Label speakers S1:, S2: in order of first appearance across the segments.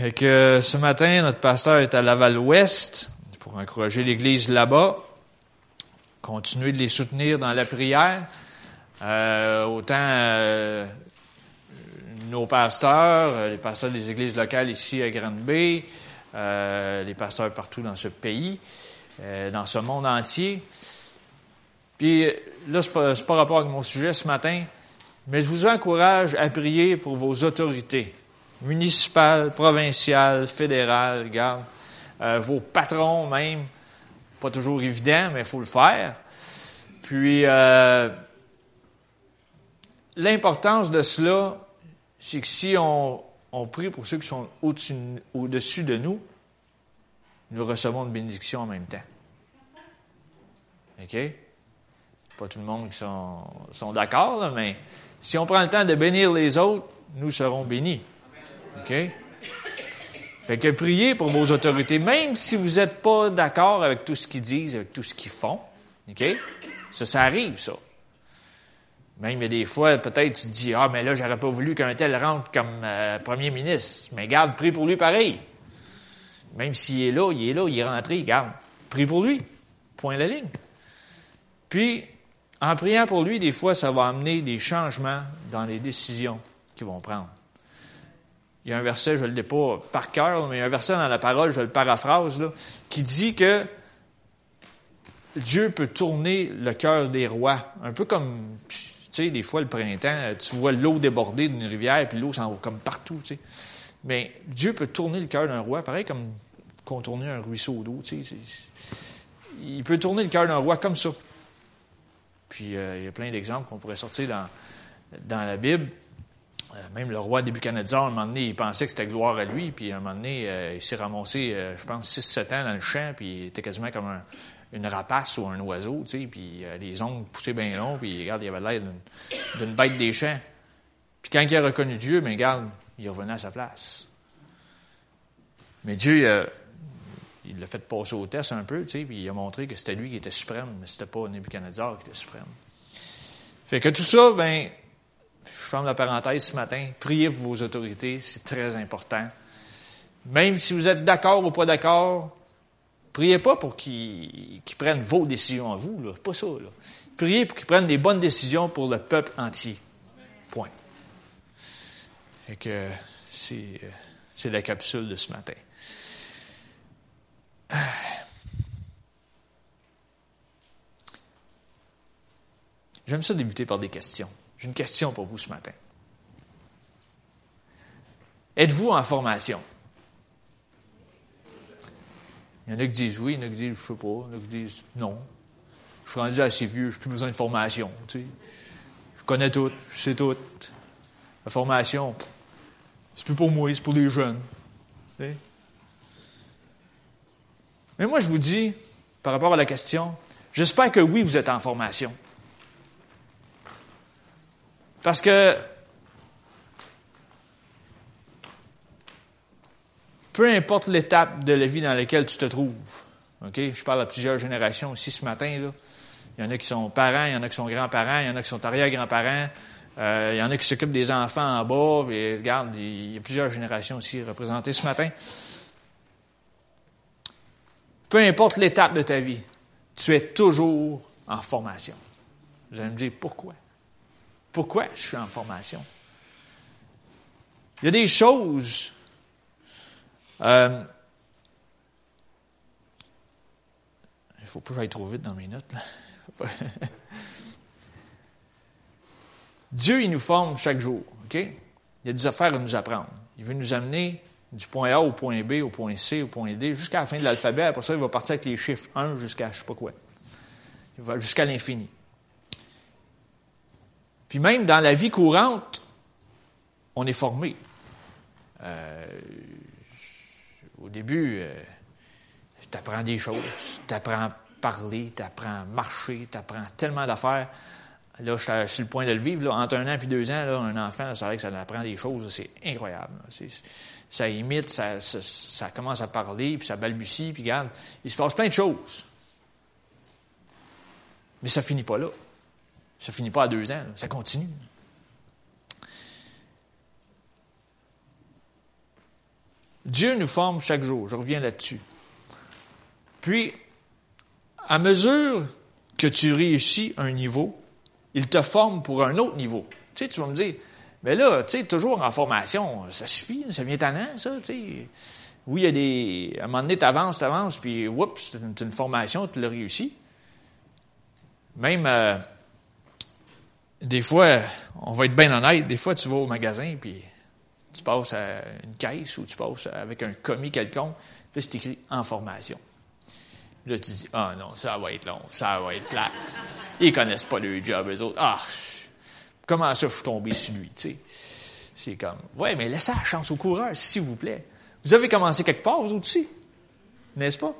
S1: Que ce matin, notre pasteur est à Laval-Ouest pour encourager l'Église là-bas, continuer de les soutenir dans la prière. Euh, autant euh, nos pasteurs, euh, les pasteurs des églises locales ici à Grande-Bay, les pasteurs partout dans ce pays, dans ce monde entier. Puis là, c'est pas, pas rapport avec mon sujet ce matin, mais je vous encourage à prier pour vos autorités municipales, provinciales, fédérales, garde, euh, vos patrons même. Pas toujours évident, mais il faut le faire. Puis, euh, l'importance de cela, c'est que si on, on prie pour ceux qui sont au-dessus, de nous, nous recevons une bénédiction en même temps. OK? Pas tout le monde qui sont, sont d'accord, mais si on prend le temps de bénir les autres, nous serons bénis. OK? Fait que priez pour vos autorités, même si vous n'êtes pas d'accord avec tout ce qu'ils disent, avec tout ce qu'ils font. OK? Ça, ça arrive, ça. Même des fois, peut-être tu te dis, ah, mais là, j'aurais pas voulu qu'un tel rentre comme euh, premier ministre. Mais garde, prie pour lui pareil. Même s'il est là, il est là, il est rentré, garde. Prie pour lui. Point la ligne. Puis, en priant pour lui, des fois, ça va amener des changements dans les décisions qu'ils vont prendre. Il y a un verset, je ne le dis pas par cœur, mais il y a un verset dans la parole, je le paraphrase, qui dit que Dieu peut tourner le cœur des rois. Un peu comme, tu sais, des fois, le printemps, tu vois l'eau déborder d'une rivière, puis l'eau s'en va comme partout, tu sais. Mais Dieu peut tourner le cœur d'un roi, pareil comme contourner un ruisseau d'eau, tu sais. Il peut tourner le cœur d'un roi comme ça. Puis, euh, il y a plein d'exemples qu'on pourrait sortir dans, dans la Bible. Euh, même le roi à un moment donné, il pensait que c'était gloire à lui, puis à un moment donné, euh, il s'est ramassé, euh, je pense, 6-7 ans dans le champ, puis il était quasiment comme un, une rapace ou un oiseau, tu sais, puis les ongles poussaient bien longs, puis regarde, il avait l'air d'une, d'une bête des champs. Puis quand il a reconnu Dieu, mais regarde, il revenait à sa place. Mais Dieu, il l'a fait passer au test un peu, tu sais, puis il a montré que c'était lui qui était suprême, mais c'était pas Nebuchadnezzar qui était suprême. Fait que tout ça, ben, je ferme la parenthèse ce matin. Priez pour vos autorités, c'est très important. Même si vous êtes d'accord ou pas d'accord, priez pas pour qu'ils prennent vos décisions à vous, là. pas ça. Priez pour qu'ils prennent des bonnes décisions pour le peuple entier. Point. Et que c'est la capsule de ce matin. J'aime ça débuter par des questions. J'ai une question pour vous ce matin. Êtes-vous en formation? Il y en a qui disent oui, il y en a qui disent je ne sais pas, il y en a qui disent non. Je suis rendu assez vieux, je n'ai plus besoin de formation. Tu sais. Je connais tout, je sais tout. La formation, c'est plus pour moi, c'est pour les jeunes. Mais moi, je vous dis, par rapport à la question, j'espère que oui, vous êtes en formation. Parce que peu importe l'étape de la vie dans laquelle tu te trouves, OK? Je parle à plusieurs générations aussi ce matin. Il y en a qui sont parents, il y en a qui sont grands-parents, il y en a qui sont arrière-grands-parents, euh, il y en a qui s'occupent des enfants en bas, regarde, il y a plusieurs générations aussi représentées ce matin. Peu importe l'étape de ta vie, tu es toujours en formation. Vous allez me dire pourquoi? Pourquoi je suis en formation? Il y a des choses. Euh, il ne faut pas que j'aille trop vite dans mes notes. Dieu, il nous forme chaque jour. OK? Il y a des affaires à nous apprendre. Il veut nous amener du point A au point B, au point C, au point D, jusqu'à la fin de l'alphabet. Après ça, il va partir avec les chiffres 1 jusqu'à je ne sais pas quoi. Il va jusqu'à l'infini. Puis même dans la vie courante, on est formé. Euh, au début, euh, tu apprends des choses, tu apprends à parler, tu apprends à marcher, tu apprends tellement d'affaires. Là, je suis le point de le vivre. Entre un an et deux ans, un enfant, c'est vrai que ça apprend des choses, c'est incroyable. Ça imite, ça, commence à parler, puis ça balbutie, puis regarde, il se passe plein de choses. Mais ça finit pas là. Ça finit pas à deux ans, ça continue. Dieu nous forme chaque jour. Je reviens là-dessus. Puis, à mesure que tu réussis un niveau, il te forme pour un autre niveau. Tu sais, tu vas me dire, mais là, tu sais, toujours en formation, ça suffit, ça vient tannant, ça, tu sais. Oui, il y a des. À un moment donné, tu avances, tu avances, puis oups, c'est une, formation, tu l'as réussi. Même, euh, des fois, on va être bien honnête, des fois, tu vas au magasin, puis tu passes à une caisse ou tu passes avec un commis quelconque, puis c'est écrit en formation. Là, tu dis, ah non, ça va être long, ça va être plate. Ils connaissent pas le job, les autres. Ah, comment ça, je suis tombé sur lui, tu sais. C'est comme, ouais, mais laissez la chance au coureur, s'il vous plaît. Vous avez commencé quelque part, vous aussi, n'est-ce pas?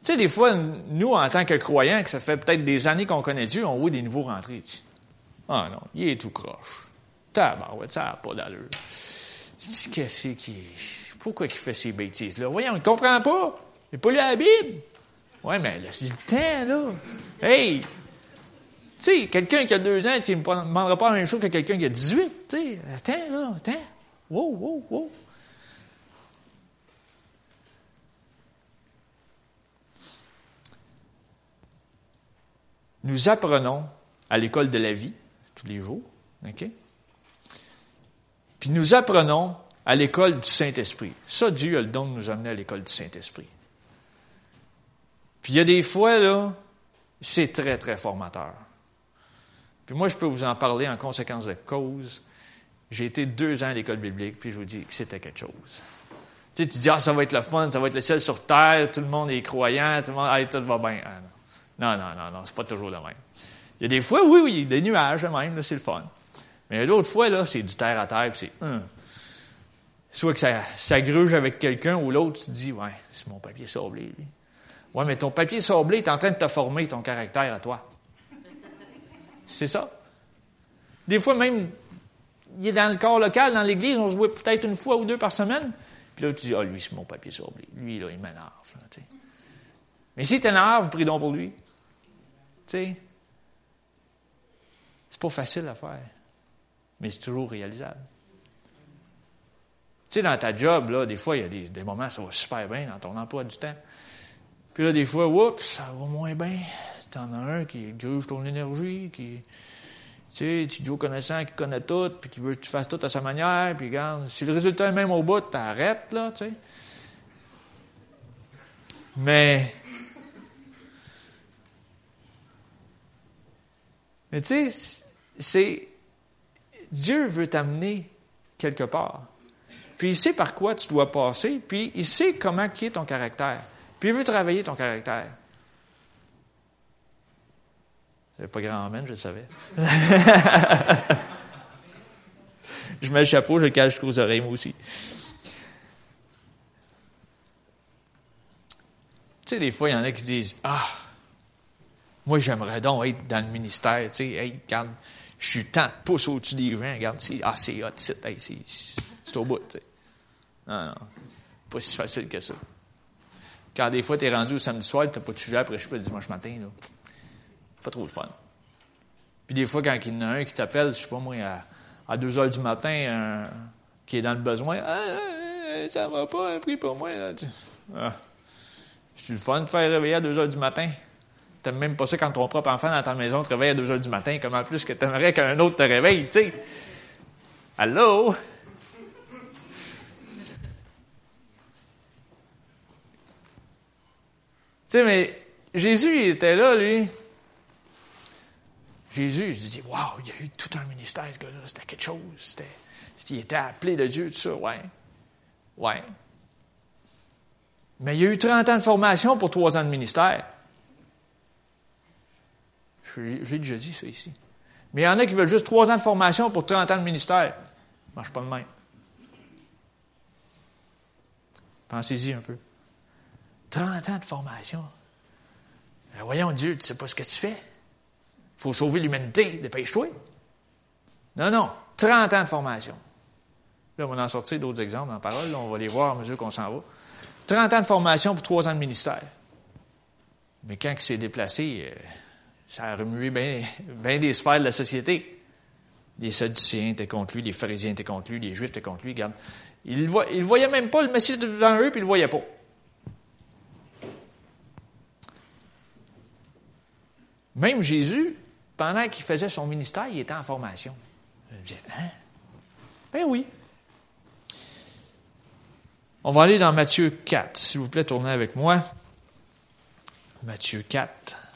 S1: Tu sais, des fois, nous, en tant que croyants, que ça fait peut-être des années qu'on connaît Dieu, on voit des nouveaux rentrés. Tu Ah non, il est tout croche. Tabarouette, ça n'a pas d'allure. Tu dis, qu'est-ce qui. Pourquoi il fait ces bêtises-là? Voyons, on ne comprend pas. Il n'a pas lu la Bible. Ouais, mais là, c'est le temps, là. Hey! Tu sais, quelqu'un qui a deux ans, tu ne demanderas pas la même chose que quelqu'un qui a 18. Tu sais, attends, là, attends. Wow, wow, wow. Nous apprenons à l'école de la vie, tous les jours? Puis nous apprenons à l'école du Saint-Esprit. Ça, Dieu a le don de nous amener à l'école du Saint-Esprit. Puis il y a des fois, là, c'est très, très formateur. Puis moi, je peux vous en parler en conséquence de cause. J'ai été deux ans à l'école biblique, puis je vous dis que c'était quelque chose. Tu sais, tu dis, ah, ça va être le fun, ça va être le ciel sur terre, tout le monde est croyant, tout le monde, ah, tout va bien. Ah, non, non, non, c'est pas toujours le même. Il y a des fois, oui, oui, des nuages même, c'est le fun. Mais d'autres fois, là, c'est du terre à terre, puis c'est hum. Soit que ça, ça gruge avec quelqu'un, ou l'autre, tu te dis, ouais, c'est mon papier sablé, lui. Ouais, mais ton papier sablé est en train de te former ton caractère à toi. C'est ça. Des fois, même, il est dans le corps local, dans l'église, on se voit peut-être une fois ou deux par semaine. Puis là, tu dis, ah, lui, c'est mon papier sablé. Lui, là, il m'énerve. Mais si t'énerve, prie donc pour lui. Sais, c'est pas facile à faire, mais c'est toujours réalisable. Tu sais, dans ta job, là, des fois, il y a des, moments où ça va super bien dans ton emploi du temps. Puis là, des fois, oups, ça va moins bien. T'en as un qui gruge ton énergie, qui, tu sais, tu dis au connaissant qui connaît tout, puis qui veut que tu fasses tout à sa manière, puis regarde, si le résultat est même au bout, t'arrêtes, là, tu sais. Mais Mais tu sais, c'est. Dieu veut t'amener quelque part. Puis il sait par quoi tu dois passer, puis il sait comment qui est ton caractère. Puis il veut travailler ton caractère. C'est pas grand amen, je le savais. je mets le chapeau, je le cache jusqu'aux oreilles, moi aussi. Tu sais, des fois, il y en a qui disent Ah, moi, j'aimerais donc être dans le ministère, tu sais, hey, regarde, je suis tant de pouces au-dessus des gens, regarde, c'est, ah, c'est hot, c'est, c'est, au bout, tu sais. Non, non, pas si facile que ça. Car des fois, tu es rendu au samedi soir, tu n'as pas de sujet après, je sais pas, le dimanche matin, là. Pas trop le fun. Puis des fois, quand il y en a un qui t'appelle, je sais pas moi, à, 2 heures du matin, qui est dans le besoin, ah, ah, ça va pas, un pour moi. Ah. C'est le fun de faire réveiller à 2 heures du matin? T'aimes même pas ça quand ton propre enfant dans ta maison te réveille à 2 heures du matin. Comment plus que t'aimerais qu'un autre te réveille, tu sais? Allô? Tu sais, mais Jésus, il était là, lui. Jésus, je dis, waouh, il y a eu tout un ministère, ce gars-là. C'était quelque chose. C'était, il était appelé de Dieu, tout ça. Ouais. Ouais. Mais il y a eu 30 ans de formation pour 3 ans de ministère. J'ai déjà dit ça ici. Mais il y en a qui veulent juste trois ans de formation pour 30 ans de ministère. Ça marche pas de même. Pensez-y un peu. 30 ans de formation. Ben voyons, Dieu, tu sais pas ce que tu fais. Il faut sauver l'humanité, dépêche-toi. Non, non, 30 ans de formation. Là, on va en sortir d'autres exemples en parole. on va les voir à mesure qu'on s'en va. 30 ans de formation pour 3 ans de ministère. Mais quand il s'est déplacé, euh, ça a remué bien, des sphères de la société. Les Sadducéens étaient contre lui, les pharisiens étaient contre lui, les Juifs étaient contre lui. Regarde, Il ne voyait même pas le Messie devant eux, puis il ne le voyait pas. Même Jésus, pendant qu'il faisait son ministère, il était en formation. Je dis, hein? Ben oui. On va aller dans Matthieu 4. S'il vous plaît, tournez avec moi. Matthieu 4.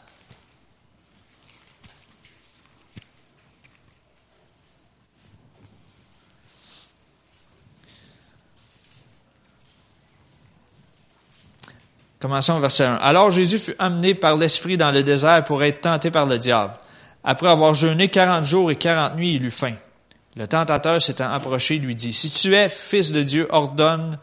S1: Commençons au verset 1. Alors Jésus fut amené par l'Esprit dans le désert pour être tenté par le diable. Après avoir jeûné quarante jours et quarante nuits, il eut faim. Le tentateur s'étant approché lui dit, Si tu es fils de Dieu, ordonne,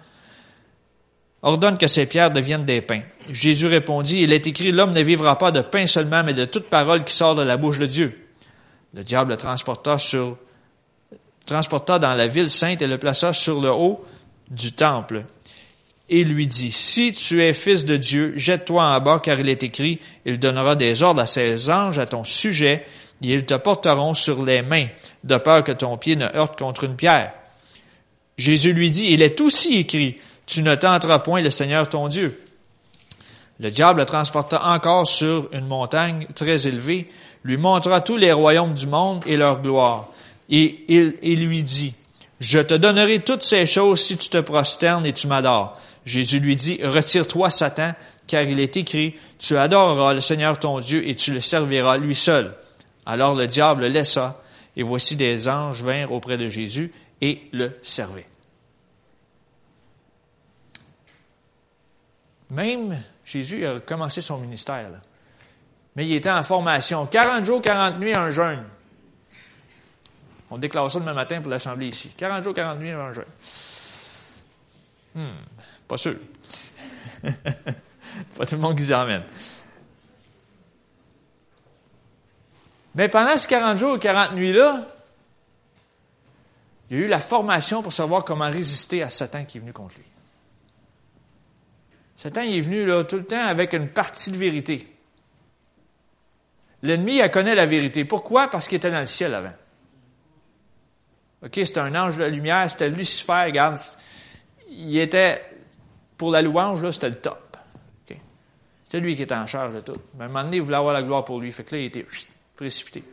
S1: ordonne que ces pierres deviennent des pains. Jésus répondit, Il est écrit, L'homme ne vivra pas de pain seulement, mais de toute parole qui sort de la bouche de Dieu. Le diable le transporta sur, transporta dans la ville sainte et le plaça sur le haut du temple et lui dit, Si tu es fils de Dieu, jette-toi en bas, car il est écrit, il donnera des ordres à ses anges à ton sujet, et ils te porteront sur les mains, de peur que ton pied ne heurte contre une pierre. Jésus lui dit, Il est aussi écrit, Tu ne tenteras point le Seigneur ton Dieu. Le diable le transporta encore sur une montagne très élevée, lui montra tous les royaumes du monde et leur gloire, et il lui dit, Je te donnerai toutes ces choses si tu te prosternes et tu m'adores. Jésus lui dit, Retire-toi, Satan, car il est écrit, Tu adoreras le Seigneur ton Dieu et tu le serviras lui seul. Alors le diable le laissa, et voici des anges vinrent auprès de Jésus et le servaient. Même Jésus a commencé son ministère, mais il était en formation. 40 jours, 40 nuits, un jeûne. On déclare ça demain matin pour l'Assemblée ici. 40 jours, 40 nuits, un jeûne. Hmm. Pas sûr. pas tout le monde qui dit Amen. Mais pendant ces 40 jours et 40 nuits-là, il y a eu la formation pour savoir comment résister à Satan qui est venu contre lui. Satan est venu là, tout le temps avec une partie de vérité. L'ennemi, il connaît la vérité. Pourquoi? Parce qu'il était dans le ciel avant. OK, c'était un ange de la lumière, c'était Lucifer, regarde. Il était pour la louange, là, c'était le top. C'était lui qui était en charge de tout. Mais à un moment donné, il voulait avoir la gloire pour lui. Fait que là, il était précipité.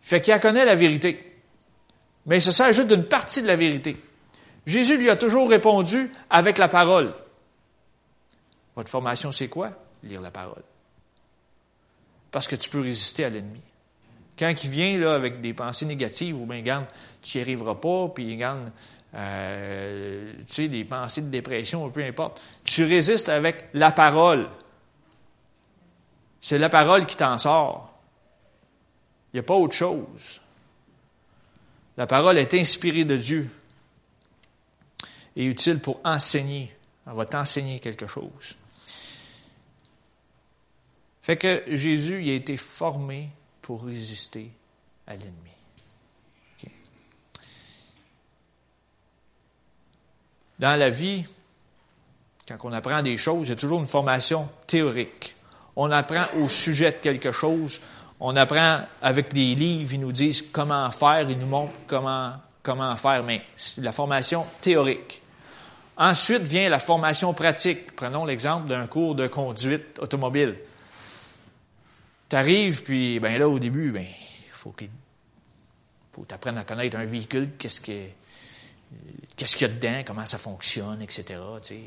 S1: Fait qu'il connaît la vérité. Mais il se sert juste d'une partie de la vérité. Jésus lui a toujours répondu avec la parole. Votre formation, c'est quoi? Lire la parole. Parce que tu peux résister à l'ennemi. Quand il vient là, avec des pensées négatives, ou bien, garde, tu n'y arriveras pas, puis garde, euh, tu sais, des pensées de dépression, peu importe. Tu résistes avec la parole. C'est la parole qui t'en sort. Il n'y a pas autre chose. La parole est inspirée de Dieu et utile pour enseigner. Elle va t'enseigner quelque chose. Fait que Jésus il a été formé pour résister à l'ennemi. Dans la vie, quand on apprend des choses, il y a toujours une formation théorique. On apprend au sujet de quelque chose, on apprend avec des livres, ils nous disent comment faire, ils nous montrent comment, comment faire, mais c'est la formation théorique. Ensuite vient la formation pratique. Prenons l'exemple d'un cours de conduite automobile. Tu arrives, puis ben là, au début, ben, faut que faut apprennes à connaître un véhicule, qu'est-ce que qu'est-ce qu'il y a dedans, comment ça fonctionne, etc. Il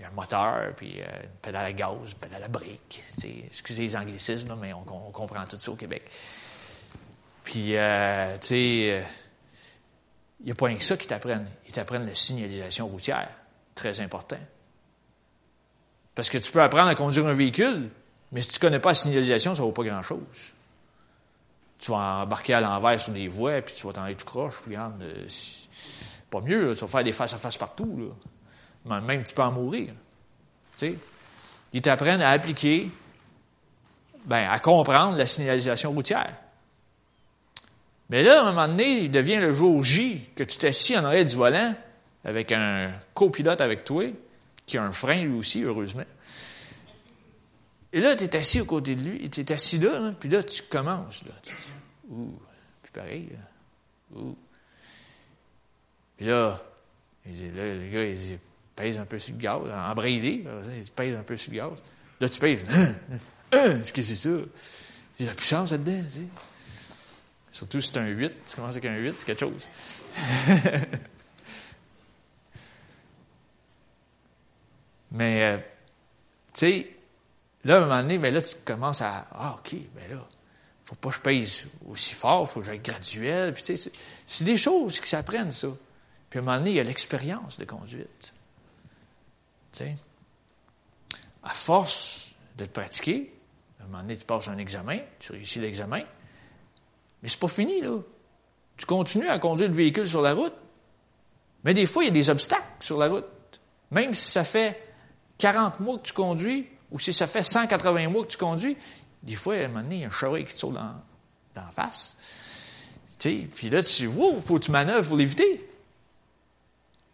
S1: y a un moteur, puis euh, une pédale à gaz, une pédale à brique. Excusez les anglicismes, mais on, comprend tout ça au Québec. Puis, euh, tu sais, euh, il n'y a pas rien que ça qu'ils t'apprennent. Ils t'apprennent la signalisation routière. Très important. Parce que tu peux apprendre à conduire un véhicule, mais si tu ne connais pas la signalisation, ça ne vaut pas grand-chose. Tu vas embarquer à l'envers sur des voies, puis tu vas t'en aller tout croche, puis regarde, pas mieux, tu vas faire des face-à-face partout. Là. Même tu peux en mourir. Ils t'apprennent à appliquer, ben, à comprendre la signalisation routière. Mais là, à un moment donné, il devient le jour J que tu t'assis en arrière du volant avec un copilote avec toi, qui a un frein lui aussi, heureusement. Et là, tu es assis au côté de lui, tu es assis là, puis là, tu commences. Ouh, puis pareil. Ouh. Puis là, là, le gars, il dit, pèse un peu sur le gaz, embrayé, il dit, pèse un peu sur le gaz. Là, tu pèses, hein, hein, ce que c'est ça? A la puissance là-dedans, tu sais. Surtout si c'est un 8, tu commences avec un 8, c'est quelque chose. mais, euh, tu sais, là, à un moment donné, mais là, tu commences à, ah, OK, mais là, faut pas que je pèse aussi fort, faut que j'aille graduel. Puis, tu sais, c'est des choses qui s'apprennent, ça. Puis, à un moment donné, il y a l'expérience de conduite. Tu sais, à force de te pratiquer, à un moment donné, tu passes un examen, tu réussis l'examen, mais c'est pas fini, là. Tu continues à conduire le véhicule sur la route, mais des fois, il y a des obstacles sur la route. Même si ça fait 40 mois que tu conduis, ou si ça fait 180 mois que tu conduis, des fois, à un moment donné, il y a un cheval qui te saute dans, dans face. Tu sais, puis là, tu dis, wow, faut que tu manœuvres pour l'éviter.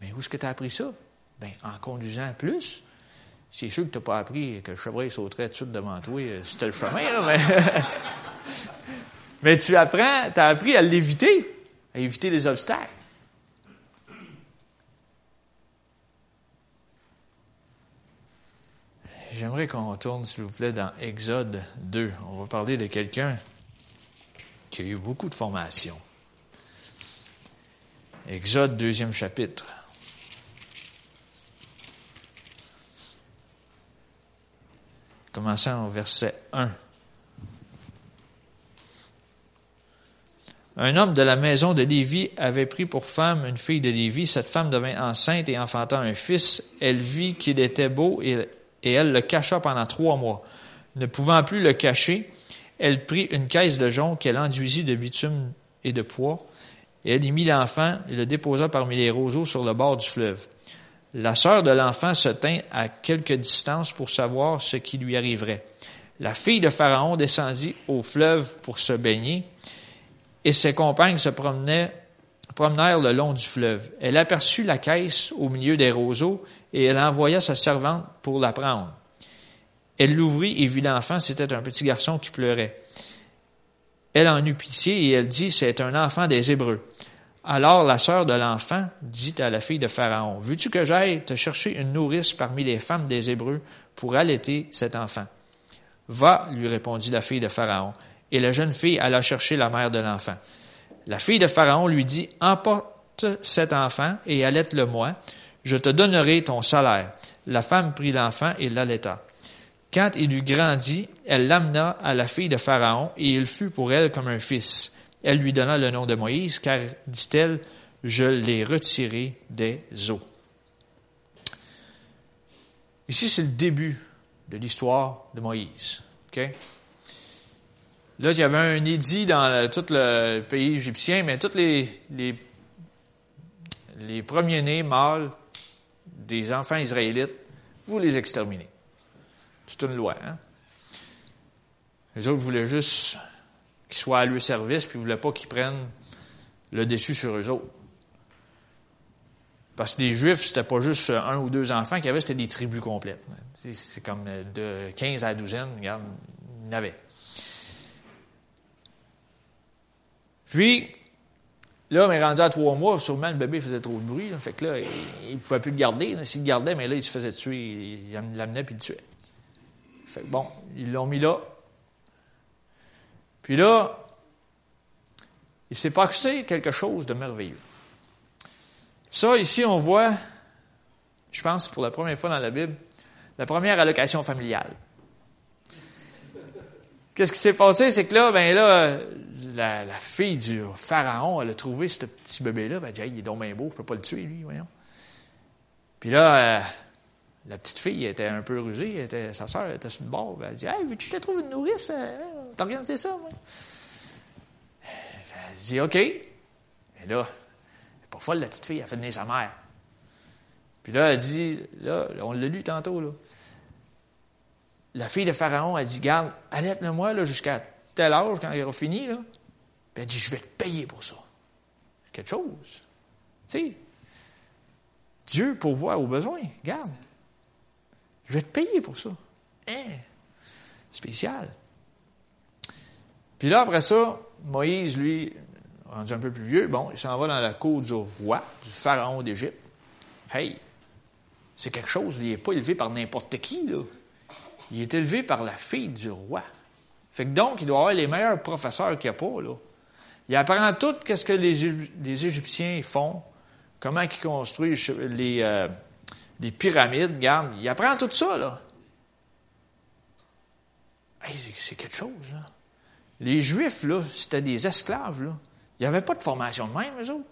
S1: Mais où est-ce que tu as appris ça? Bien, en conduisant plus. C'est sûr que tu n'as pas appris que le chevreuil sauterait tout de suite devant toi, euh, c'était le chemin, là, mais... Mais tu apprends, tu as appris à l'éviter, à éviter les obstacles. J'aimerais qu'on retourne, s'il vous plaît, dans Exode 2. On va parler de quelqu'un qui a eu beaucoup de formation. Exode, deuxième chapitre. Commençons au verset 1. Un homme de la maison de Lévi avait pris pour femme une fille de Lévi. Cette femme devint enceinte et enfanta un fils. Elle vit qu'il était beau et, elle le cacha pendant trois mois. Ne pouvant plus le cacher, elle prit une caisse de jonc qu'elle enduisit de bitume et de poids. Et elle y mit l'enfant et le déposa parmi les roseaux sur le bord du fleuve. La sœur de l'enfant se tint à quelque distance pour savoir ce qui lui arriverait. La fille de Pharaon descendit au fleuve pour se baigner et ses compagnes se promenèrent le long du fleuve. Elle aperçut la caisse au milieu des roseaux et elle envoya sa servante pour la prendre. Elle l'ouvrit et vit l'enfant, c'était un petit garçon qui pleurait. Elle en eut pitié et elle dit, c'est un enfant des Hébreux. Alors la sœur de l'enfant dit à la fille de Pharaon, veux-tu que j'aille te chercher une nourrice parmi les femmes des Hébreux pour allaiter cet enfant? Va, lui répondit la fille de Pharaon et la jeune fille alla chercher la mère de l'enfant. La fille de Pharaon lui dit, Emporte cet enfant et allaite-le moi, je te donnerai ton salaire. La femme prit l'enfant et l'allaita. Quand il eut grandi, elle l'amena à la fille de Pharaon, et il fut pour elle comme un fils. Elle lui donna le nom de Moïse, car, dit-elle, je l'ai retiré des eaux. Ici, c'est le début de l'histoire de Moïse. Là, il y avait un édit dans tout le pays égyptien, mais tous les premiers-nés mâles des enfants israélites, vous les exterminez. C'est une loi. Hein? Les autres voulaient juste qu'ils soient à leur service, puis ils ne voulaient pas qu'ils prennent le dessus sur eux autres. Parce que les Juifs, c'était pas juste un ou deux enfants qu'il y avait, c'était des tribus complètes. C'est comme de 15 à 12 regarde, il y en avait. Puis, là, est rendu à trois mois, sûrement le bébé faisait trop de bruit. fait que là, il ne pouvait plus le garder. S'il le gardait, mais là, il se faisait tuer. Il l'amenait puis il le tuait. Fait que bon, ils l'ont mis là. Puis là, il s'est passé quelque chose de merveilleux. Ça, ici, on voit, je pense, pour la première fois dans la Bible, la première allocation familiale. Qu'est-ce qui s'est passé? C'est que là, ben là, la, fille du pharaon, elle a trouvé ce petit bébé-là. Elle a dit, il est donc bien beau, je ne peux pas le tuer, lui, voyons. Puis là, euh, la petite fille était un peu rusée, sa soeur était sur le bord. Elle a dit, hey, veux-tu que je te trouve une nourrice? T'as organisé ça, moi? Elle dit, OK. Et là, pas folle, la petite fille, elle fait venir sa mère. Puis là, elle dit, là, on l'a lu tantôt, là. La fille de Pharaon, a dit, garde, allaite-le-moi, là, jusqu'à tel âge, quand il aura fini, là. Puis elle dit, je vais te payer pour ça. C'est quelque chose. Tu sais, Dieu pourvoit aux besoins. Garde. Je vais te payer pour ça. Hein? Spécial. Puis là, après ça, Moïse, lui, rendu un peu plus vieux, bon, il s'en va dans la cour du roi, du pharaon d'Égypte. Hey, c'est quelque chose, il n'est pas élevé par n'importe qui, là. Il est élevé par la fille du roi. Fait que donc, il doit avoir les meilleurs professeurs qu'il n'y a pas, là. Il apprend tout ce que les, Égyptiens font, comment ils construisent les, euh, les pyramides, regarde. Il apprend tout ça, là. Hey, c'est quelque chose, là. Les Juifs, là, c'était des esclaves, là. Il n'y avait pas de formation de même, eux autres.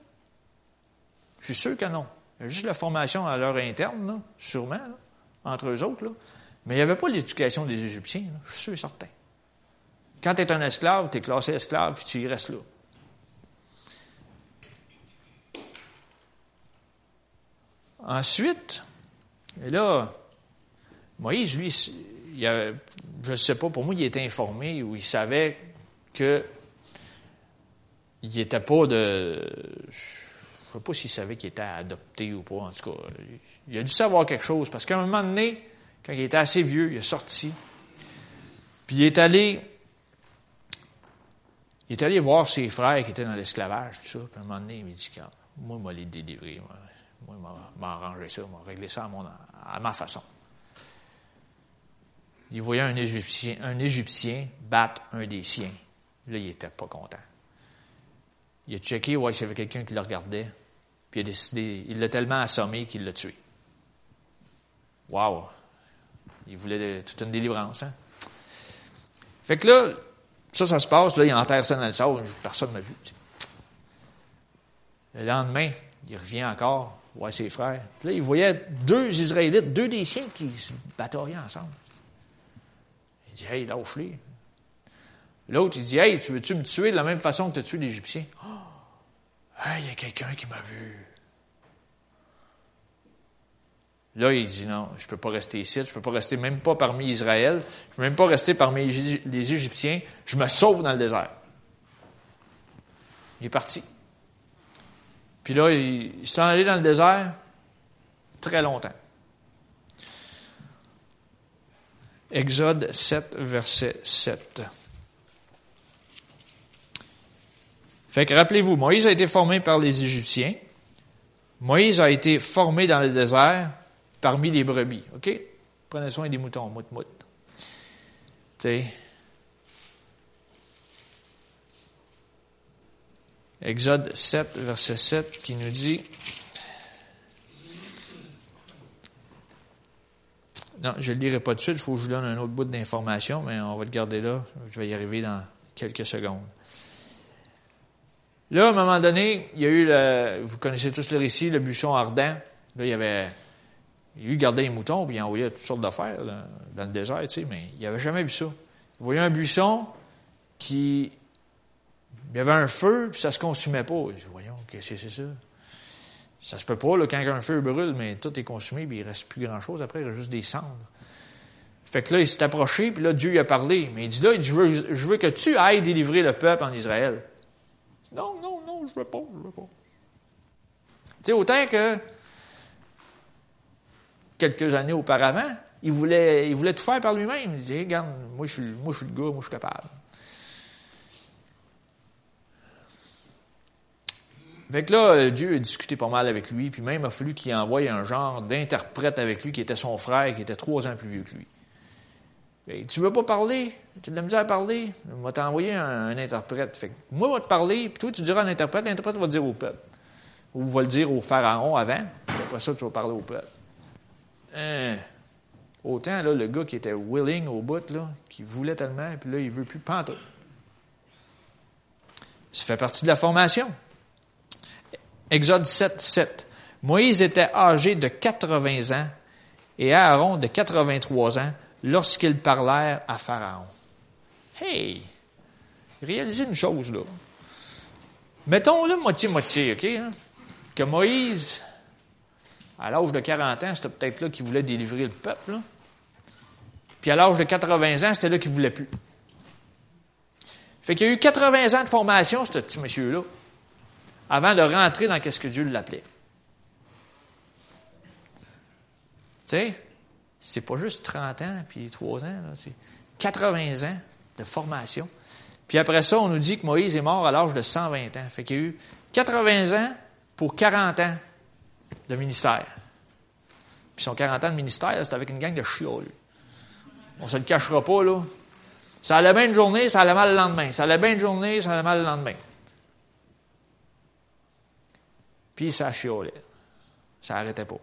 S1: Je suis sûr que non. Il y avait juste la formation à leur interne, là, sûrement, entre eux autres. Là. Mais il n'y avait pas l'éducation des Égyptiens, je suis sûr et certain. Quand tu es un esclave, tu es classé esclave, puis tu y restes là. Ensuite, et là, Moïse, lui, je ne sais pas, pour moi, il était informé ou il savait que il n'était pas de. Je ne sais pas s'il savait qu'il était adopté ou pas, en tout cas. Il a dû savoir quelque chose, parce qu'à un moment donné, quand il était assez vieux, il est sorti, puis il est allé. Il est allé voir ses frères qui étaient dans l'esclavage, tout ça. Puis à un moment donné, il m'a dit Moi, je vais les délivrer. Moi, je vais m'arranger ça, je vais régler ça à, à ma façon. Il voyait un Égyptien, un Égyptien battre un des siens. Là, il n'était pas content. Il a checké, ouais, s'il y avait quelqu'un qui le regardait, puis il a décidé, il l'a tellement assommé qu'il l'a tué. Wow! Il voulait toute une délivrance, hein? Fait que là, ça, ça se passe, là, il enterre ça dans le sol, personne ne m'a vu. Le lendemain, il revient encore, voir ses frères. Puis là, il voyait deux Israélites, deux des siens qui se bataillaient ensemble. Il dit, hey, lâche-les. L'autre, il dit, hey, tu veux-tu me tuer de la même façon que tu as tué l'Égyptien? Oh, il y a quelqu'un qui m'a vu. Là, il dit non, je ne peux pas rester ici, je ne peux pas rester même pas parmi Israël, je ne peux même pas rester parmi les Égyptiens, je me sauve dans le désert. Il est parti. Puis là, il, s'est allé dans le désert très longtemps. Exode 7, verset 7. Fait que rappelez-vous, Moïse a été formé par les Égyptiens. Moïse a été formé dans le désert parmi les brebis. OK? Prenez soin des moutons, mout mout. Exode 7, verset 7, qui nous dit Non, je ne le lirai pas tout de suite, il faut que je vous donne un autre bout d'information, mais on va le garder là. Je vais y arriver dans quelques secondes. Là, à un moment donné, il y a eu, le, vous connaissez tous le récit, le buisson ardent. Là, il y avait, il a gardé les moutons, puis il envoyait toutes sortes d'affaires dans, le désert, tu sais, mais il n'avait jamais vu ça. Il voyait un buisson qui, il y avait un feu, puis ça se consumait pas. Il dit, voyons, qu'est-ce que c'est ça? Ça se peut pas, là, quand un feu brûle, mais tout est consumé, puis il reste plus grand-chose. Après, il reste juste des cendres. Fait que là, il s'est approché, puis là, Dieu lui a parlé. Mais il dit là, je veux que tu ailles délivrer le peuple en Israël. Non, non, non, je ne veux pas, je ne veux pas. Tu sais, autant que quelques années auparavant, il voulait, tout faire par lui-même. Il disait, regarde, moi je, suis, moi je suis le gars, moi je suis capable. Fait là, Dieu a discuté pas mal avec lui, puis même il a fallu qu'il envoie un genre d'interprète avec lui qui était son frère, qui était trois ans plus vieux que lui. Tu tu veux pas parler? Tu as de la misère à parler? On va t'envoyer un, interprète. Fait moi, je vais te parler, puis toi, tu diras à l'interprète, l'interprète va te dire au peuple. Ou va le dire au pharaon avant, puis après ça, tu vas parler au peuple. Hein? Autant, là, le gars qui était willing au bout, là, qui voulait tellement, puis là, il veut plus pantoute. Ça fait partie de la formation. Exode 7, 7. Moïse était âgé de 80 ans et Aaron de 83 ans lorsqu'ils parlèrent à Pharaon. Hey! Réalisez une chose, là. Mettons-le moitié-moitié, OK? Hein? Que Moïse, à l'âge de 40 ans, c'était peut-être là qu'il voulait délivrer le peuple. Puis à l'âge de 80 ans, c'était là qu'il ne voulait plus. Fait qu'il y a eu 80 ans de formation, ce petit monsieur-là, avant de rentrer dans ce que Dieu l'appelait. Tu sais? C'est pas juste 30 ans puis 3 ans, c'est 80 ans de formation. Puis après ça, on nous dit que Moïse est mort à l'âge de 120 ans. Fait qu'il y a eu 80 ans pour 40 ans de ministère. Puis son 40 ans de ministère, c'était avec une gang de chiots. On se le cachera pas, là. Ça allait bien une journée, ça allait mal le lendemain. Ça allait bien une journée, ça allait mal le lendemain. Puis ça chiolait. Ça n'arrêtait pas.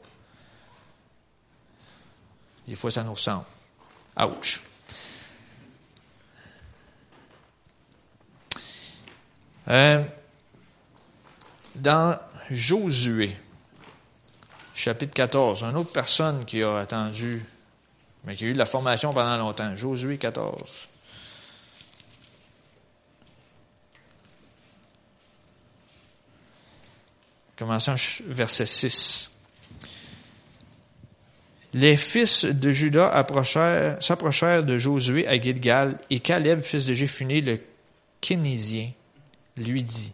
S1: Des fois, ça nous ressemble. Ouch. Euh, dans Josué, chapitre 14, une autre personne qui a attendu, mais qui a eu de la formation pendant longtemps, Josué 14. Commençons verset 6. Les fils de Judas s'approchèrent de Josué à Gilgal, et Caleb, fils de Jéphuné, le Kénésien, lui dit,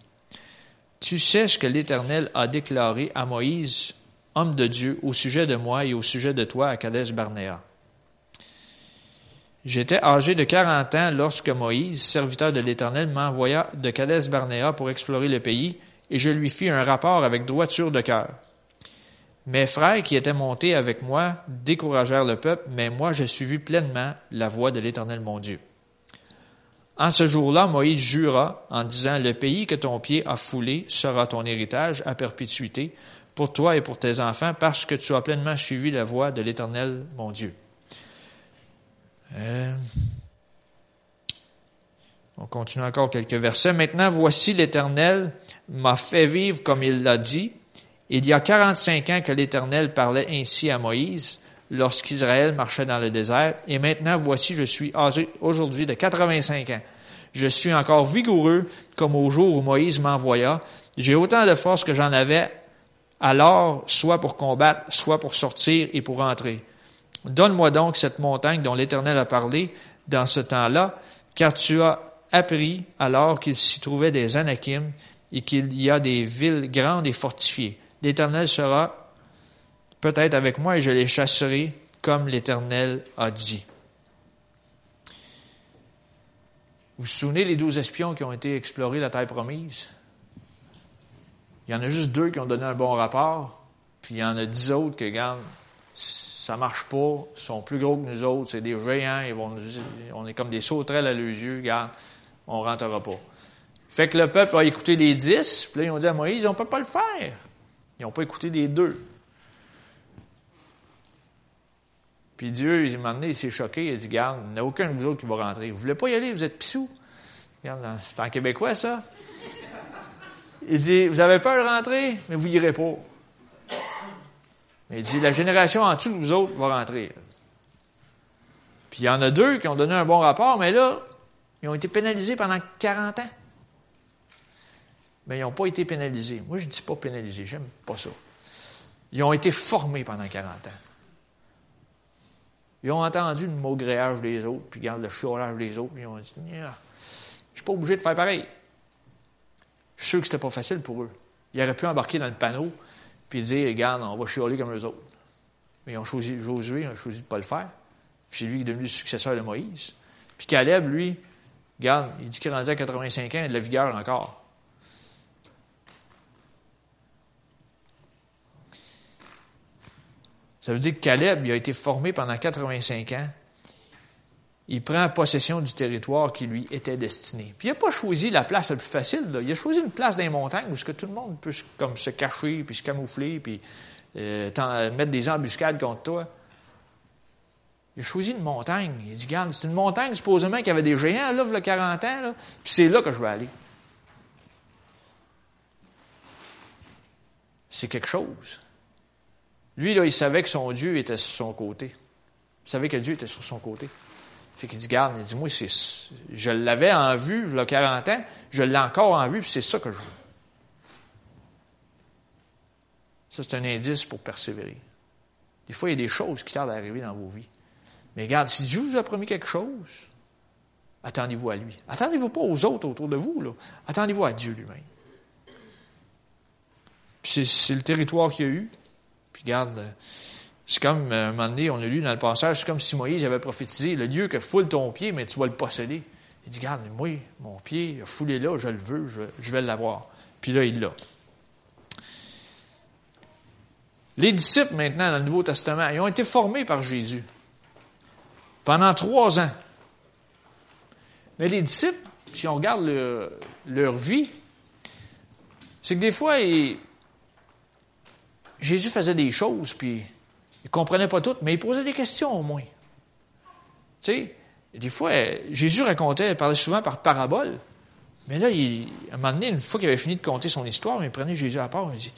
S1: Tu sais ce que l'Éternel a déclaré à Moïse, homme de Dieu, au sujet de moi et au sujet de toi à Kadesh Barnéa. J'étais âgé de quarante ans lorsque Moïse, serviteur de l'Éternel, m'envoya de Kadesh Barnéa pour explorer le pays, et je lui fis un rapport avec droiture de cœur. Mes frères qui étaient montés avec moi découragèrent le peuple, mais moi je suivis pleinement la voie de l'Éternel mon Dieu. En ce jour-là, Moïse jura en disant, Le pays que ton pied a foulé sera ton héritage à perpétuité pour toi et pour tes enfants, parce que tu as pleinement suivi la voie de l'Éternel mon Dieu. Euh, on continue encore quelques versets. Maintenant, voici l'Éternel m'a fait vivre comme il l'a dit. Il y a 45 ans que l'Éternel parlait ainsi à Moïse lorsqu'Israël marchait dans le désert. Et maintenant, voici, je suis aujourd'hui de 85 ans. Je suis encore vigoureux comme au jour où Moïse m'envoya. J'ai autant de force que j'en avais alors, soit pour combattre, soit pour sortir et pour entrer. Donne-moi donc cette montagne dont l'Éternel a parlé dans ce temps-là, car tu as appris alors qu'il s'y trouvait des Anakim et qu'il y a des villes grandes et fortifiées. L'Éternel sera peut-être avec moi et je les chasserai comme l'Éternel a dit. Vous vous souvenez les douze espions qui ont été explorés la terre promise? Il y en a juste deux qui ont donné un bon rapport, puis il y en a dix autres qui, regardent, ça marche pas, ils sont plus gros que nous autres, c'est des géants, ils on est comme des sauterelles à leurs yeux, regarde, on rentrera pas. Fait que le peuple a écouté les dix, puis là, ils ont dit à Moïse, on peut pas le faire. Ils n'ont pas écouté les deux. Puis Dieu, il m'a donné, il s'est choqué, il a dit, garde, il n'y a aucun de vous autres qui va rentrer. Vous ne voulez pas y aller, vous êtes pissous. c'est en québécois, ça. Il dit, vous avez peur de rentrer, mais vous n'irez pas. Mais il dit, la génération en dessous de vous autres va rentrer. Puis il y en a deux qui ont donné un bon rapport, mais là, ils ont été pénalisés pendant 40 ans mais ils n'ont pas été pénalisés. Moi, je ne dis pas pénalisés, j'aime pas ça. Ils ont été formés pendant 40 ans. Ils ont entendu le maugréage des autres, puis le chiolage des autres, puis ils ont dit Je ne suis pas obligé de faire pareil. Je suis sûr que ce n'était pas facile pour eux. Ils auraient pu embarquer dans le panneau, puis dire Regarde, on va chioler comme eux autres. Mais ils ont choisi, Josué a choisi de ne pas le faire. Puis c'est lui qui est devenu le successeur de Moïse. Puis Caleb, lui, regarde, il dit qu'il est à 85 ans, il a de la vigueur encore. Ça veut dire que Caleb, il a été formé pendant 85 ans. Il prend possession du territoire qui lui était destiné. Puis il n'a pas choisi la place la plus facile. Il a choisi une place dans les montagnes où tout le monde peut comme, se cacher, puis se camoufler, puis euh, mettre des embuscades contre toi. Il a choisi une montagne. Il a dit, regarde, c'est une montagne supposément qu'il y avait des géants, là, il y a 40 ans, là, puis c'est là que je vais aller. C'est quelque chose. Lui, il savait que son Dieu était sur son côté. Il savait que Dieu était sur son côté. Fait qu'il dit, garde, il dit, moi, je l'avais en vue, il y a 40 ans, je l'ai encore en vue, puis c'est ça que je veux. Ça, c'est un indice pour persévérer. Des fois, il y a des choses qui tardent à arriver dans vos vies. Mais regarde, si Dieu vous a promis quelque chose, attendez-vous à lui. Attendez-vous pas aux autres autour de vous, là. Attendez-vous à Dieu lui-même. Puis c'est le territoire qu'il y a eu. Regarde, c'est comme, euh, un moment donné, on a lu dans le passage, c'est comme si Moïse avait prophétisé, le Dieu que foule ton pied, mais tu vas le posséder. Il dit, regarde, moi, mon pied foulé là, je le veux, je, vais l'avoir. Puis là, il l'a. Les disciples, maintenant, dans le Nouveau Testament, ils ont été formés par Jésus pendant trois ans. Mais les disciples, si on regarde leur, vie, c'est que des fois, Jésus faisait des choses, puis il ne comprenait pas toutes, mais il posait des questions au moins. Tu sais, des fois, Jésus racontait, parlait souvent par parabole, mais là, à un moment donné, une fois qu'il avait fini de conter son histoire, il prenait Jésus à part, il dit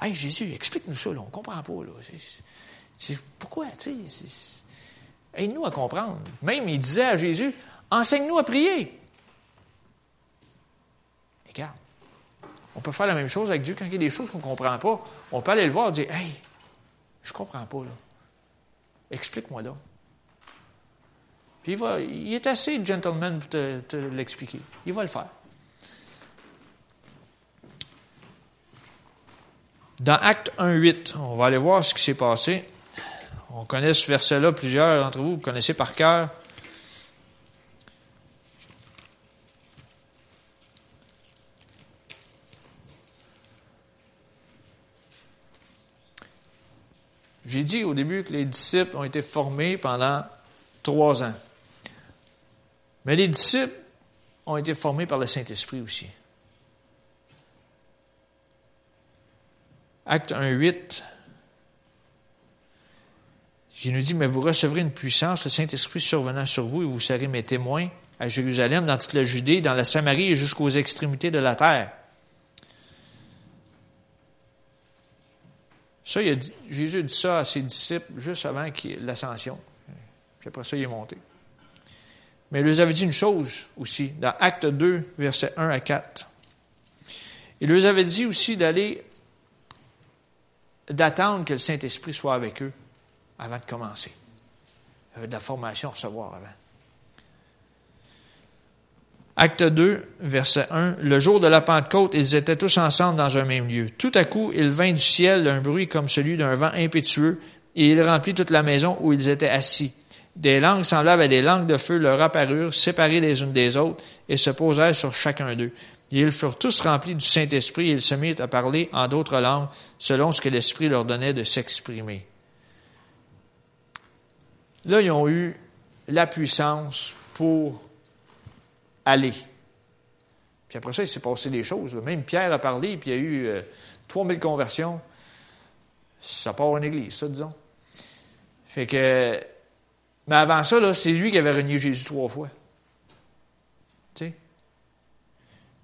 S1: Hey Jésus, explique-nous ça, on ne comprend pas. Là. C'est, pourquoi, tu sais, aide-nous à comprendre. Même, il disait à Jésus Enseigne-nous à prier. Regarde, on peut faire la même chose avec Dieu quand il y a des choses qu'on ne comprend pas. On peut aller le voir et dire Hey, je ne comprends pas, là. Explique-moi donc. Puis il, est assez gentleman pour te, l'expliquer. Il va le faire. Dans Acte 1.8, on va aller voir ce qui s'est passé. On connaît ce verset-là, plusieurs d'entre vous, vous connaissez par cœur. J'ai dit au début que les disciples ont été formés pendant trois ans. Mais les disciples ont été formés par le Saint-Esprit aussi. Acte 1, 8, qui nous dit, mais vous recevrez une puissance, le Saint-Esprit survenant sur vous, et vous serez mes témoins à Jérusalem, dans toute la Judée, dans la Samarie et jusqu'aux extrémités de la terre. Jésus a dit ça à ses disciples juste avant l'ascension. Puis après ça, il est monté. Mais il leur avait dit une chose aussi, dans Acte 2, versets 1 à 4. Il leur avait dit aussi d'aller, d'attendre que le Saint-Esprit soit avec eux avant de commencer. De la formation à recevoir avant. Acte 2, verset 1. Le jour de la Pentecôte, ils étaient tous ensemble dans un même lieu. Tout à coup, il vint du ciel un bruit comme celui d'un vent impétueux, et il remplit toute la maison où ils étaient assis. Des langues semblables à des langues de feu leur apparurent, séparées les unes des autres, et se posèrent sur chacun d'eux. Et ils furent tous remplis du Saint-Esprit, et ils se mirent à parler en d'autres langues, selon ce que l'Esprit leur donnait de s'exprimer. Là, ils ont eu la puissance pour aller. Puis après ça, il s'est passé des choses. Même Pierre a parlé, puis il y a eu euh, 3000 conversions. Ça part une église, ça, disons. Fait que mais avant ça, c'est lui qui avait renié Jésus trois fois. Tu sais?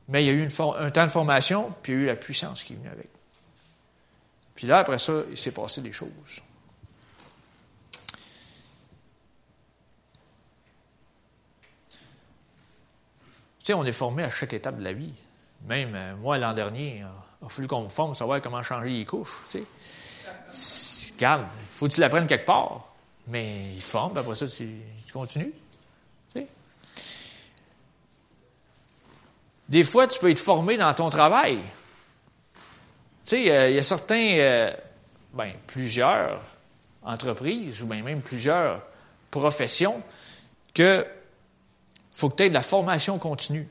S1: Mais il y a eu un temps de formation, puis il y a eu la puissance qui est venue avec. Puis là, après ça, il s'est passé des choses. Sais, on est formé à chaque étape de la vie. Même euh, moi, l'an dernier, il a fallu qu'on me forme, savoir comment changer les couches. Tu sais. Regarde, faut que tu l'apprennes quelque part. Mais il te forme, après ça, tu, continues. Des fois, tu peux être formé dans ton travail. Tu sais, euh, il y a certains, euh, ben, plusieurs entreprises ou bien même plusieurs professions que faut que tu aies de la formation continue.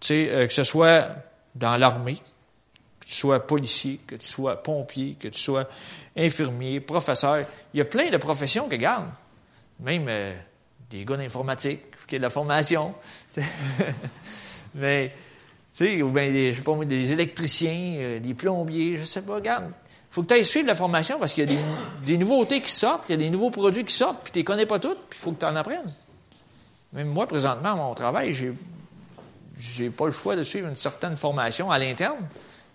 S1: Tu sais, euh, que ce soit dans l'armée, tu sois policier, que tu sois pompier, que tu sois infirmier, professeur. Il y a plein de professions qui gardent. Même euh, des gars d'informatique, qui ont de la formation. Mais, tu sais, ou bien des, je sais des électriciens, euh, des plombiers, je sais pas, regarde. Faut que tu ailles suivre la formation parce qu'il y a des, nouveautés qui sortent, il y a des nouveaux produits qui sortent, puis tu les connais pas toutes, puis il faut que tu en apprennes. Même moi, présentement, à mon travail, j'ai, j'ai pas le choix de suivre une certaine formation à l'interne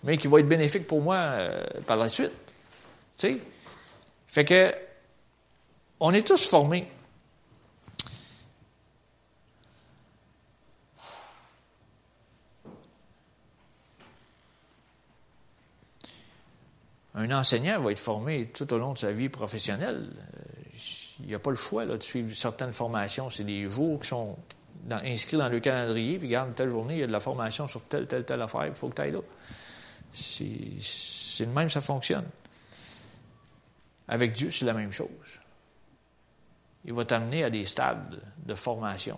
S1: mais qui va être bénéfique pour moi euh, par la suite. Tu sais? Fait que, on est tous formés. Un enseignant va être formé tout au long de sa vie professionnelle. Il n'y a pas le choix là, de suivre certaines formations. C'est des jours qui sont inscrits dans le calendrier, puis regarde, telle journée, il y a de la formation sur telle, telle, telle affaire, il faut que tu ailles là. C'est le même, ça fonctionne. Avec Dieu, c'est la même chose. il va t'amener à des stades de formation.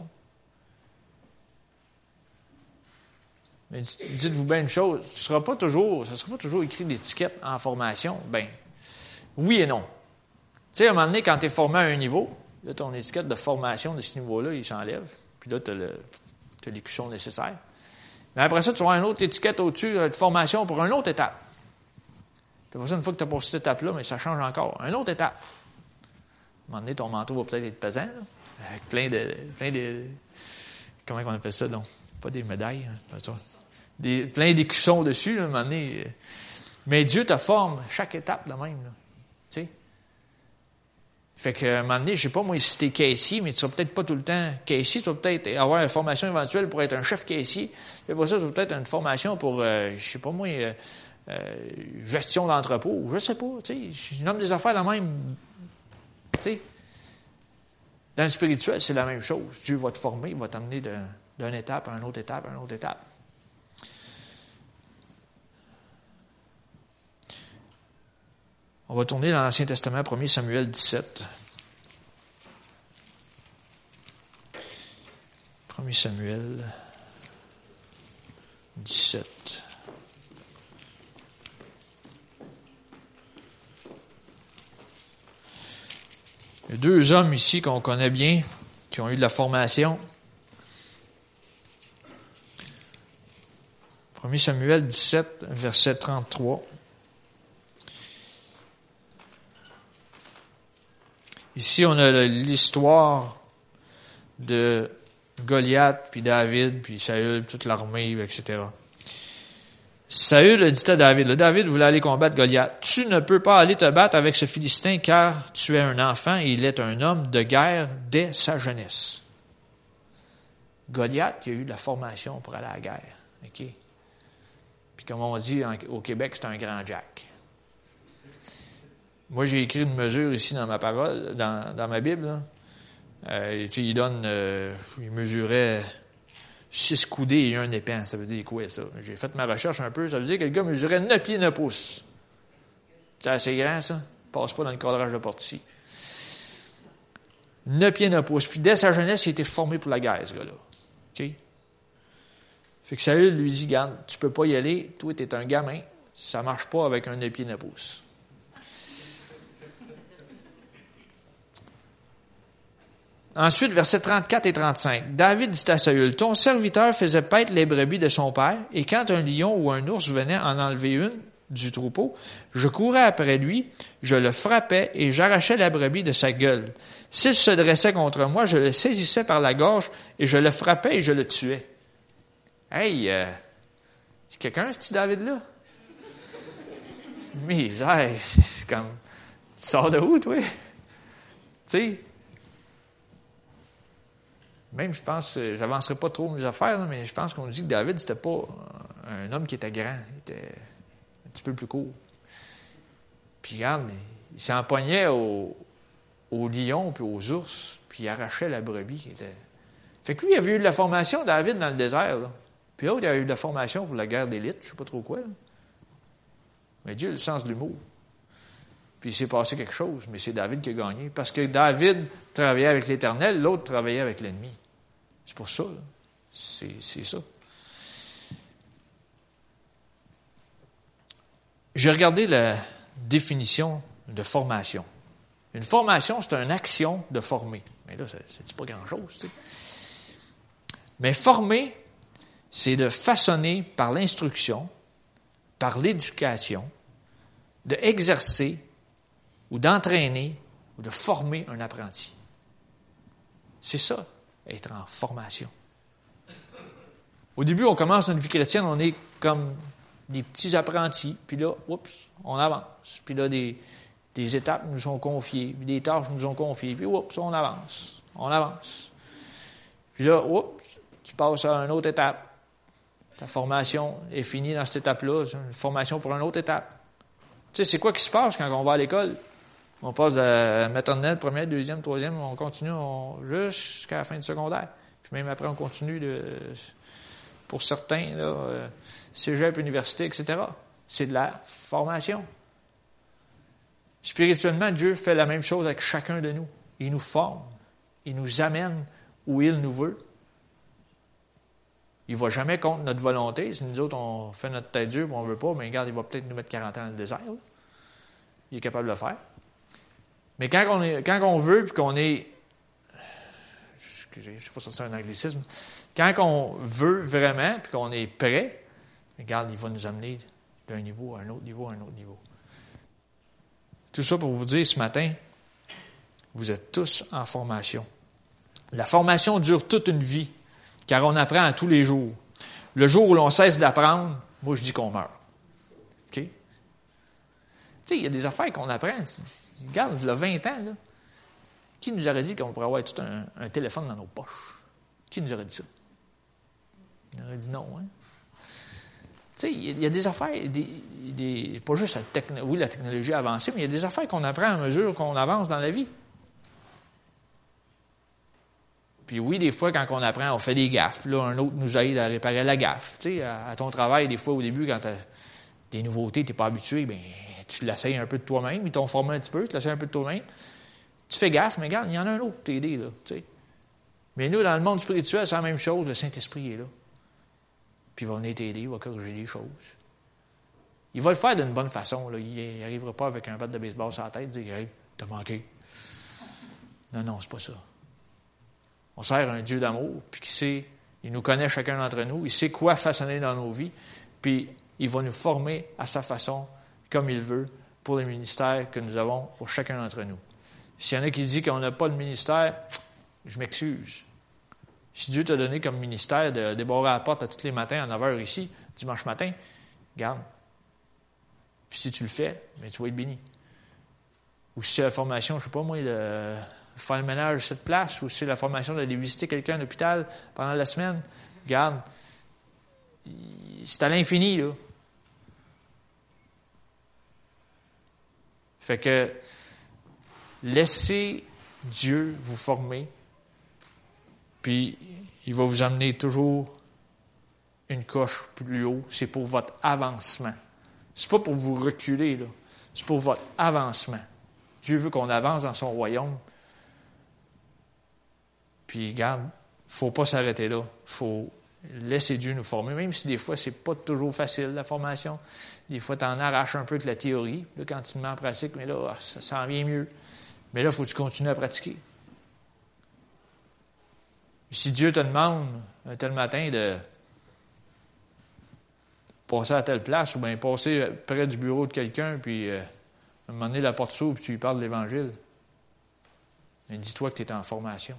S1: Mais dites-vous bien une chose, ce ne sera pas toujours, sera pas toujours écrit d'étiquette en formation. Ben, oui et non. Tu sais, à un moment donné, quand tu es formé à un niveau, là, ton étiquette de formation de ce niveau-là, il s'enlève. Puis là, tu as l'écusson nécessaire. Mais après ça, tu vas une autre étiquette au-dessus euh, de formation pour une autre étape. Puis après ça, une fois que tu as passé cette étape-là, mais ça change encore. Une autre étape. À un moment donné, ton manteau va peut-être être pesant, avec plein de, plein de. Comment on appelle ça, donc? Pas des médailles, hein, des, plein d'écussons dessus, un moment donné. Mais Dieu te forme chaque étape de même. Là. Fait qu'à un moment donné, je sais pas moi si t'es caissier, mais tu seras peut-être pas tout le temps caissier, tu vas peut-être avoir une formation éventuelle pour être un chef caissier. Et pour ça, tu vas peut-être une formation pour, euh, je sais pas moi, euh, euh, gestion d'entrepôt, je sais pas, tu sais, je nomme des affaires la même, tu sais. Dans le spirituel, c'est la même chose. Dieu va te former, il va t'amener d'une étape à une autre étape à une autre étape. On va tourner dans l'Ancien Testament, 1 Samuel 17. 1 Samuel 17. Il y a deux hommes ici qu'on connaît bien, qui ont eu de la formation. 1 Samuel 17, verset 33. Ici, on a l'histoire de Goliath, puis David, puis Saül, toute l'armée, etc. Saül dit à David, le David voulait aller combattre Goliath. Tu ne peux pas aller te battre avec ce Philistin car tu es un enfant et il est un homme de guerre dès sa jeunesse. Goliath, qui a eu de la formation pour aller à la guerre. OK? Puis comme on dit au Québec, c'est un grand Jack. Moi, j'ai écrit une mesure ici dans ma parole, dans, ma Bible. Euh, il donne, euh, il mesurait six coudées et un épin. Ça veut dire quoi, ça? J'ai fait ma recherche un peu. Ça veut dire que le gars mesurait 9 pieds 9 pouces. C'est assez grand, ça? Passe pas dans le cadrage de porte ici. 9 pieds 9 pouces. Puis dès sa jeunesse, il était formé pour la guerre, ce gars-là. OK? Fait que Saül lui dit, garde, tu peux pas y aller. Toi, tu es un gamin. Ça marche pas avec un 9 pieds 9 pouces. Ensuite, versets 34 et 35. David dit à Saül, Ton serviteur faisait paître les brebis de son père, et quand un lion ou un ours venait en enlever une du troupeau, je courais après lui, je le frappais et j'arrachais la brebis de sa gueule. S'il se dressait contre moi, je le saisissais par la gorge et je le frappais et je le tuais. Hey, euh, c'est quelqu'un, ce petit David-là? Misère, c'est comme, tu sors de où, toi? Tu sais, même, je pense, euh, j'avancerai pas trop mes affaires, mais je pense qu'on dit que David, c'était pas un homme qui était grand. Il était un petit peu plus court. Puis regarde, il s'empoignait aux, aux lions puis aux ours, puis il arrachait la brebis. Fait que lui, il avait eu de la formation, David, dans le désert. Puis l'autre, il avait eu de la formation pour la guerre d'élite, je sais pas trop quoi. Mais Dieu a le sens de l'humour. Puis il s'est passé quelque chose, mais c'est David qui a gagné. Parce que David travaillait avec l'Éternel, l'autre travaillait avec l'ennemi. C'est pour ça. C'est ça. J'ai regardé la définition de formation. Une formation, c'est une action de former. Mais là, ça ne dit pas grand-chose. Mais former, c'est de façonner par l'instruction, par l'éducation, de exercer ou d'entraîner ou de former un apprenti. C'est ça, être en formation. Au début, on commence notre vie chrétienne, on est comme des petits apprentis, puis là, oups, on avance. Puis là, des, des étapes nous sont confiées, puis des tâches nous sont confiées, puis oups, on avance, on avance. Puis là, oups, tu passes à une autre étape. Ta formation est finie dans cette étape-là, une formation pour une autre étape. Tu sais, c'est quoi qui se passe quand on va à l'école? On passe de maternelle, première, deuxième, troisième, on continue jusqu'à la fin du secondaire. Puis même après, on continue de, pour certains, là, euh, cégep, université, etc. C'est de la formation. Spirituellement, Dieu fait la même chose avec chacun de nous. Il nous forme. il nous amène où il nous veut. Il ne va jamais contre notre volonté. Si nous autres, on fait notre tête dure on ne veut pas, mais regarde, il va peut-être nous mettre 40 ans dans le désert. Il est capable de le faire. Mais quand on, est, quand on veut, puis qu'on est. Excusez, je ne sais pas si c'est un anglicisme. Quand on veut vraiment, puis qu'on est prêt, regarde, il va nous amener d'un niveau à un autre niveau à un autre niveau. Tout ça pour vous dire ce matin, vous êtes tous en formation. La formation dure toute une vie, car on apprend à tous les jours. Le jour où l'on cesse d'apprendre, moi je dis qu'on meurt. OK? Tu sais, il y a des affaires qu'on apprend. Regarde, il y a 20 ans, là. Qui nous aurait dit qu'on pourrait avoir tout un, téléphone dans nos poches? Qui nous aurait dit ça? Il aurait dit non, hein? Tu sais, il y a des affaires, des, pas juste la technologie, oui, la technologie a avancé, mais il y a des affaires qu'on apprend à mesure qu'on avance dans la vie. Puis oui, des fois, quand on apprend, on fait des gaffes. Puis là, un autre nous aide à réparer la gaffe. Tu sais, à, ton travail, des fois, au début, quand tu as des nouveautés, tu n'es pas habitué, bien, tu l'essayes un peu de toi-même. Ils t'ont formé un petit peu, tu l'essayes un peu de toi-même. Tu fais gaffe, mais regarde, il y en a un autre pour t'aider, là. Mais nous, dans le monde spirituel, c'est la même chose. Le Saint-Esprit est là. Puis il va venir t'aider, il va corriger les choses. Il va le faire d'une bonne façon. Là. Il n'arrivera pas avec un bat de baseball sur la tête et dire Hey, t'as manqué. Non, non, c'est pas ça. On sert un Dieu d'amour, puis qui sait, il nous connaît chacun d'entre nous, il sait quoi façonner dans nos vies, puis il va nous former à sa façon, comme il veut, pour le ministère que nous avons pour chacun d'entre nous. S'il y en a qui disent qu'on n'a pas de ministère, je m'excuse. Si Dieu t'a donné comme ministère de débarrer la porte à tous les matins à 9 h ici, dimanche matin, garde. Puis si tu le fais, mais tu vas être béni. Ou si c'est la formation, je ne sais pas moi, de faire le ménage sur cette place, ou si c'est la formation d'aller visiter quelqu'un à l'hôpital pendant la semaine, garde. C'est à l'infini, là. Fait que laissez Dieu vous former, puis il va vous amener toujours une coche plus haut. C'est pour votre avancement. C'est pas pour vous reculer, là. C'est pour votre avancement. Dieu veut qu'on avance dans son royaume. Puis, regarde, faut pas s'arrêter là. faut laisser Dieu nous former, même si des fois, c'est pas toujours facile, la formation. Des fois, tu en arraches un peu de la théorie. Là, quand tu te mets en pratique, mais là, ça s'en vient mieux. Mais là, il faut que tu continues à pratiquer. Si Dieu te demande un tel matin de passer à telle place ou bien passer près du bureau de quelqu'un, puis euh, un moment donné, la porte s'ouvre, puis tu lui parles de l'Évangile, dis-toi que tu es en formation.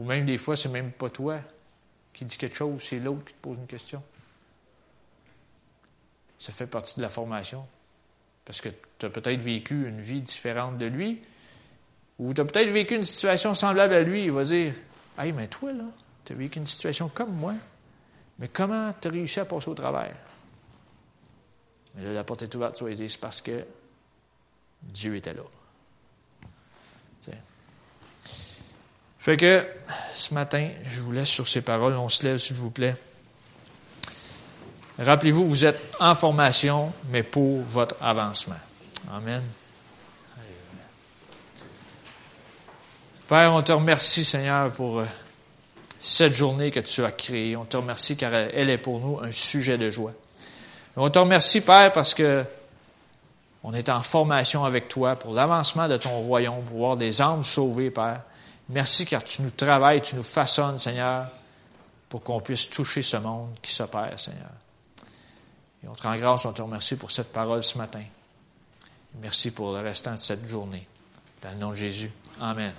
S1: Ou même des fois, c'est même pas toi qui dis quelque chose, c'est l'autre qui te pose une question. Ça fait partie de la formation. Parce que tu as peut-être vécu une vie différente de lui, ou tu as peut-être vécu une situation semblable à lui. Il va dire Hey, mais toi, là, tu as vécu une situation comme moi, mais comment tu as réussi à passer au travers Mais là, la porte est ouverte, tu vas dire C'est parce que Dieu était là. Fait que ce matin, je vous laisse sur ces paroles. On se lève, s'il vous plaît. Rappelez-vous, vous êtes en formation, mais pour votre avancement. Amen. Père, on te remercie, Seigneur, pour euh, cette journée que tu as créée. On te remercie car elle est pour nous un sujet de joie. On te remercie, Père, parce que on est en formation avec toi pour l'avancement de ton royaume, pour voir des âmes sauvées, Père. Merci car tu nous travailles, tu nous façonnes, Seigneur, pour qu'on puisse toucher ce monde qui s'opère, Seigneur. Et on te rend grâce, on te remercie pour cette parole ce matin. Merci pour le restant de cette journée. Dans le nom de Jésus. Amen.